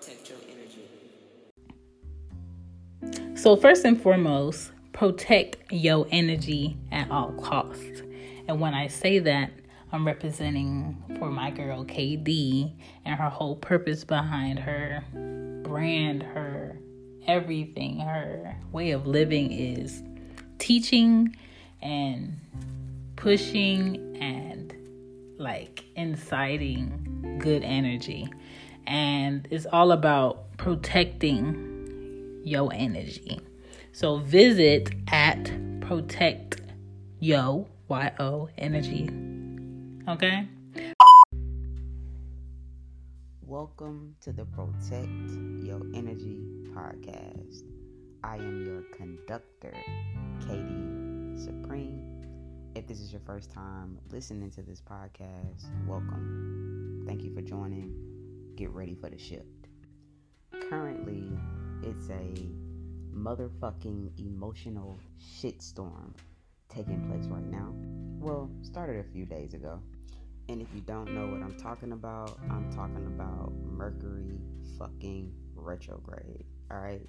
protect your energy. So, first and foremost, protect your energy at all costs. And when I say that, I'm representing for my girl KD and her whole purpose behind her brand, her everything, her way of living is teaching and pushing and like inciting good energy. And it's all about protecting your energy. So visit at protect yo y o energy. Okay. Welcome to the Protect Your Energy podcast. I am your conductor, Katie Supreme. If this is your first time listening to this podcast, welcome. Thank you for joining. Get ready for the shift. Currently, it's a motherfucking emotional shitstorm taking place right now. Well, started a few days ago. And if you don't know what I'm talking about, I'm talking about Mercury fucking retrograde. All right.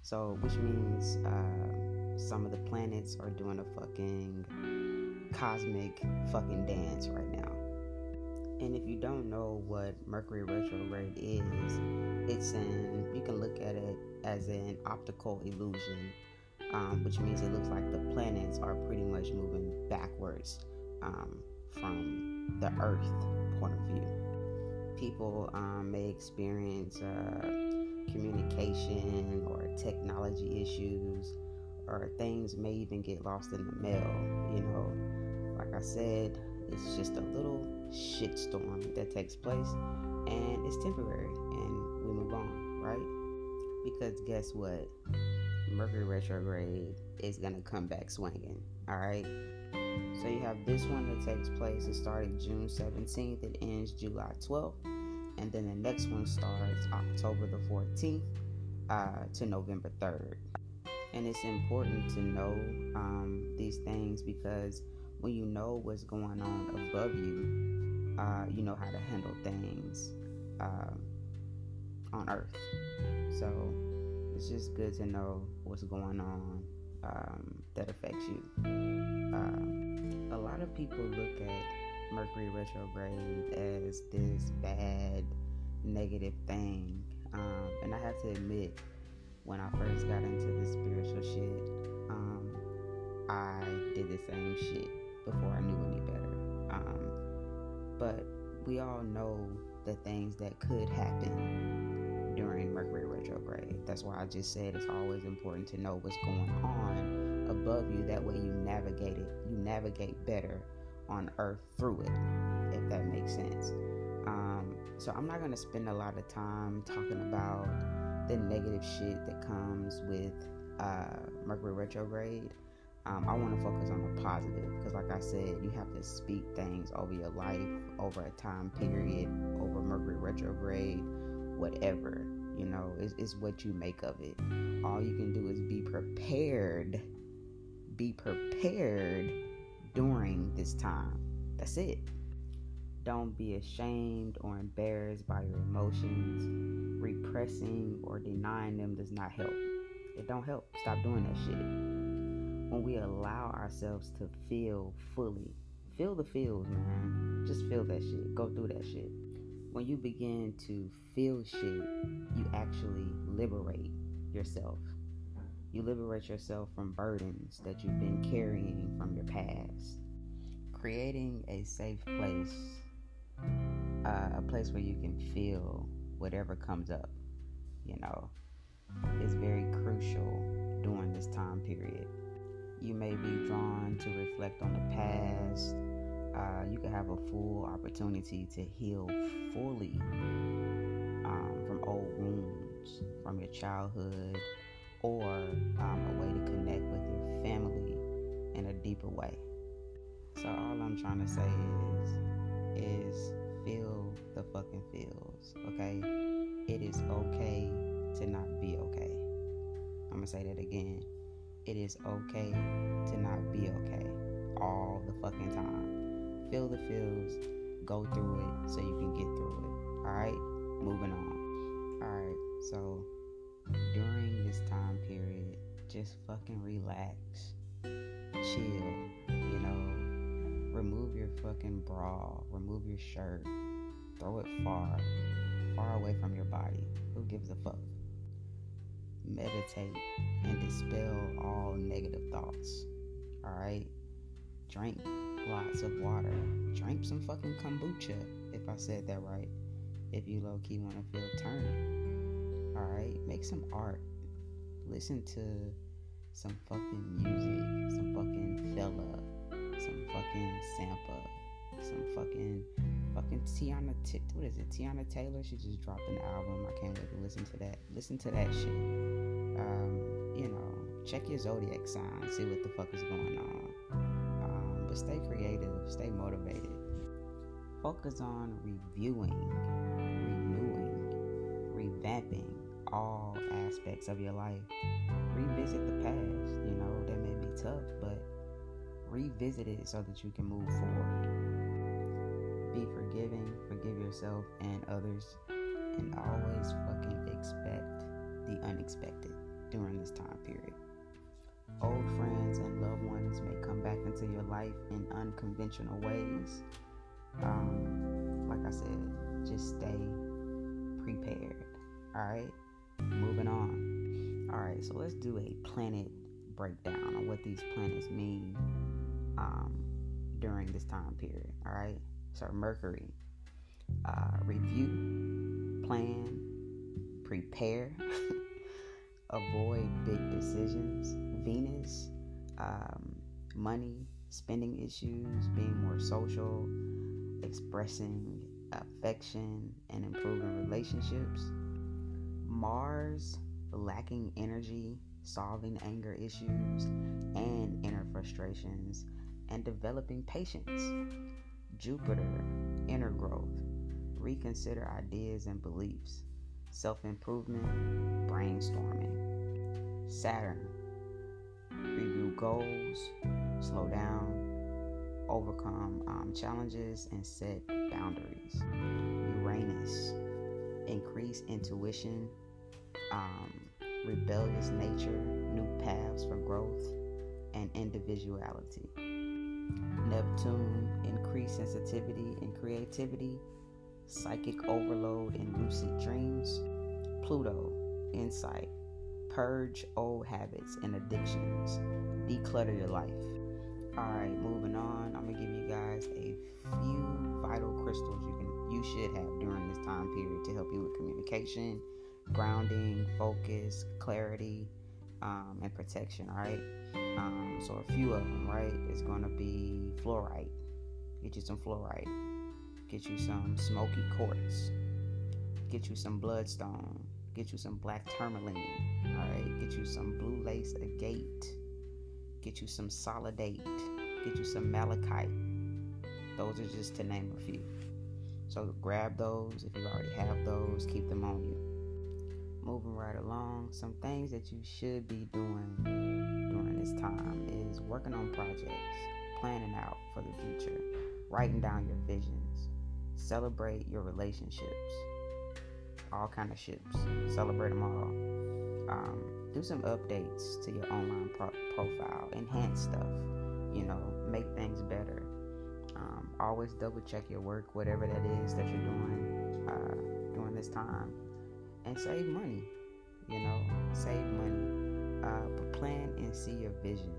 So, which means uh, some of the planets are doing a fucking cosmic fucking dance right now. And if you don't know what Mercury retrograde is, it's an, you can look at it as an optical illusion, um, which means it looks like the planets are pretty much moving backwards um, from the Earth point of view. People um, may experience uh, communication or technology issues, or things may even get lost in the mail. You know, like I said, it's just a little shitstorm that takes place, and it's temporary, and we move on, right? Because guess what? Mercury retrograde is gonna come back swinging. All right. So you have this one that takes place. It started June 17th. It ends July 12th, and then the next one starts October the 14th uh, to November 3rd. And it's important to know um, these things because when you know what's going on above you, uh, you know how to handle things uh, on Earth. So it's just good to know what's going on um, that affects you. Uh, a lot of people look at Mercury retrograde as this bad, negative thing. Um, and I have to admit, when I first got into this spiritual shit, um, I did the same shit before I knew. Um, but we all know the things that could happen during Mercury retrograde. That's why I just said it's always important to know what's going on above you. That way you navigate it, you navigate better on Earth through it, if that makes sense. Um, so I'm not gonna spend a lot of time talking about the negative shit that comes with uh, Mercury retrograde um, I want to focus on the positive because, like I said, you have to speak things over your life, over a time period, over Mercury retrograde, whatever. You know, it's, it's what you make of it. All you can do is be prepared. Be prepared during this time. That's it. Don't be ashamed or embarrassed by your emotions. Repressing or denying them does not help. It don't help. Stop doing that shit when we allow ourselves to feel fully. Feel the feels, man. Just feel that shit. Go through that shit. When you begin to feel shit, you actually liberate yourself. You liberate yourself from burdens that you've been carrying from your past. Creating a safe place, uh, a place where you can feel whatever comes up, you know, is very crucial may be drawn to reflect on the past. Uh, you can have a full opportunity to heal fully um, from old wounds from your childhood or um, a way to connect with your family in a deeper way. So all I'm trying to say is is feel the fucking feels, okay? It is okay to not be okay. I'm gonna say that again it is okay to not be okay all the fucking time. Feel the feels, go through it so you can get through it. Alright? Moving on. Alright. So during this time period, just fucking relax, chill, you know, remove your fucking bra, remove your shirt, throw it far, far away from your body. Who gives a fuck? Meditate and dispel all negative thoughts. Alright? Drink lots of water. Drink some fucking kombucha, if I said that right. If you low key want to feel turned. Alright? Make some art. Listen to some fucking music. Some fucking fella. Some fucking Sampa. Some fucking fucking Teyana what is it? Teyana Taylor. She just dropped an album. I can't wait to listen to that. Listen to that shit. Um, you know, check your zodiac sign. See what the fuck is going on. Um, but stay creative. Stay motivated. Focus on reviewing, renewing, revamping all aspects of your life. Revisit the past. You know that may be tough, but revisit it so that you can move forward be forgiving, forgive yourself and others, and always fucking expect the unexpected during this time period. Old friends and loved ones may come back into your life in unconventional ways. Um, like I said, just stay prepared. Alright? Moving on. Alright, so let's do a planet breakdown on what these planets mean um, during this time period. Alright? So Mercury, uh, review, plan, prepare, avoid big decisions. Venus, um, money, spending issues, being more social, expressing affection, and improving relationships. Mars, lacking energy, solving anger issues and inner frustrations, and developing patience. Jupiter, inner growth, reconsider ideas and beliefs, self improvement, brainstorming. Saturn, review goals, slow down, overcome um, challenges, and set boundaries. Uranus, increase intuition, um, rebellious nature, new paths for growth, and individuality. Neptune, increase sensitivity and creativity, psychic overload and lucid dreams. Pluto, insight, purge old habits and addictions, declutter your life. Alright, moving on. I'm gonna give you guys a few vital crystals you can you should have during this time period to help you with communication, grounding, focus, clarity, um, and protection. All right. Um, so a few of them, right, going to be fluorite. Get you some fluorite. Get you some smoky quartz. Get you some bloodstone. Get you some black tourmaline. All right. Get you some blue lace agate. Get you some sodalite. Get you some malachite. Those are just to name a few. So grab those if you already have those. Keep them on you moving right along, some things that you should be doing during this time is working on projects, planning out for the future, writing down your visions, celebrate your relationships, all kind of ships, celebrate them all. Um, do some updates to your online pro- profile, enhance stuff, you know, make things better. Um, always double check your work, whatever that is that you're doing uh, during this time and save money. You know, save money. Uh, but plan and see your vision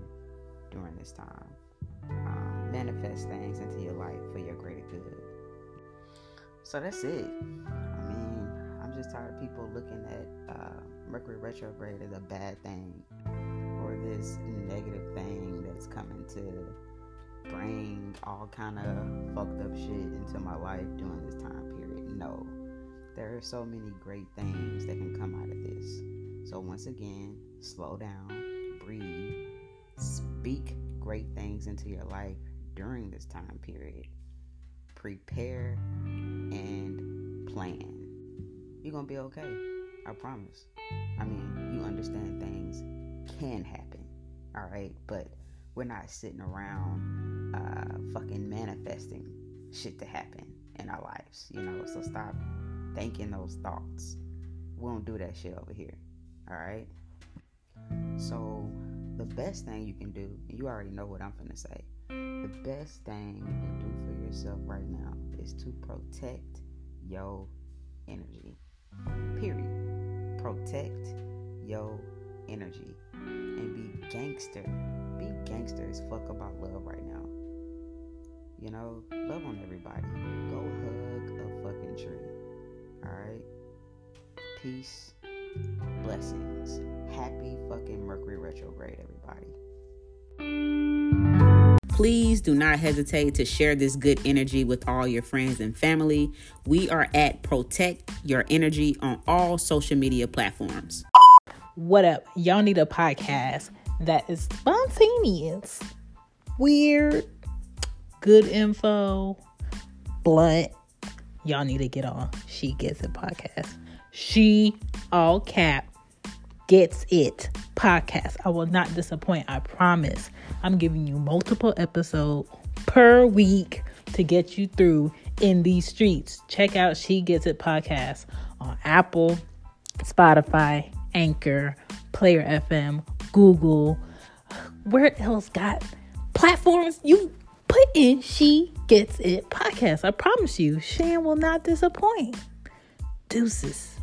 during this time. Um, manifest things into your life for your greater good. So that's it. I mean, I'm just tired of people looking at uh, Mercury retrograde as a bad thing or this negative thing that's coming to bring all kind of fucked up shit into my life during this time period. No there are so many great things that can come out of this. So, once again, slow down, breathe, speak great things into your life during this time period. Prepare and plan. You're going to be okay. I promise. I mean, you understand things can happen, all right? But we're not sitting around uh, fucking manifesting shit to happen in our lives, you know? So stop thinking those thoughts. We don't do that shit over here. All right. So the best thing you can do, you already know what I'm gonna say. The best thing you can do yourself right now is to protect your energy. Period. Protect your energy and be gangster. Be gangster as fuck about love right now. You know, love on everybody. Go hug a fucking tree. Alright? Peace. Blessings. Happy fucking Mercury retrograde, everybody. Please do not hesitate to share this good energy with all your friends and family. We are at Protect Your Energy on all social media platforms. What up? Y'all need a podcast that is spontaneous, weird, good info, blunt. Y'all need to get on She Gets It podcast. She, all cap, gets it podcast. I will not disappoint. I promise. I'm giving you multiple episodes per week to get you through in these streets. Check out She Gets It podcast on Apple, Spotify, Anchor, Player FM, Google. Where else got platforms? You put in She Gets It podcast. I promise you, Shan will not disappoint. Deuces.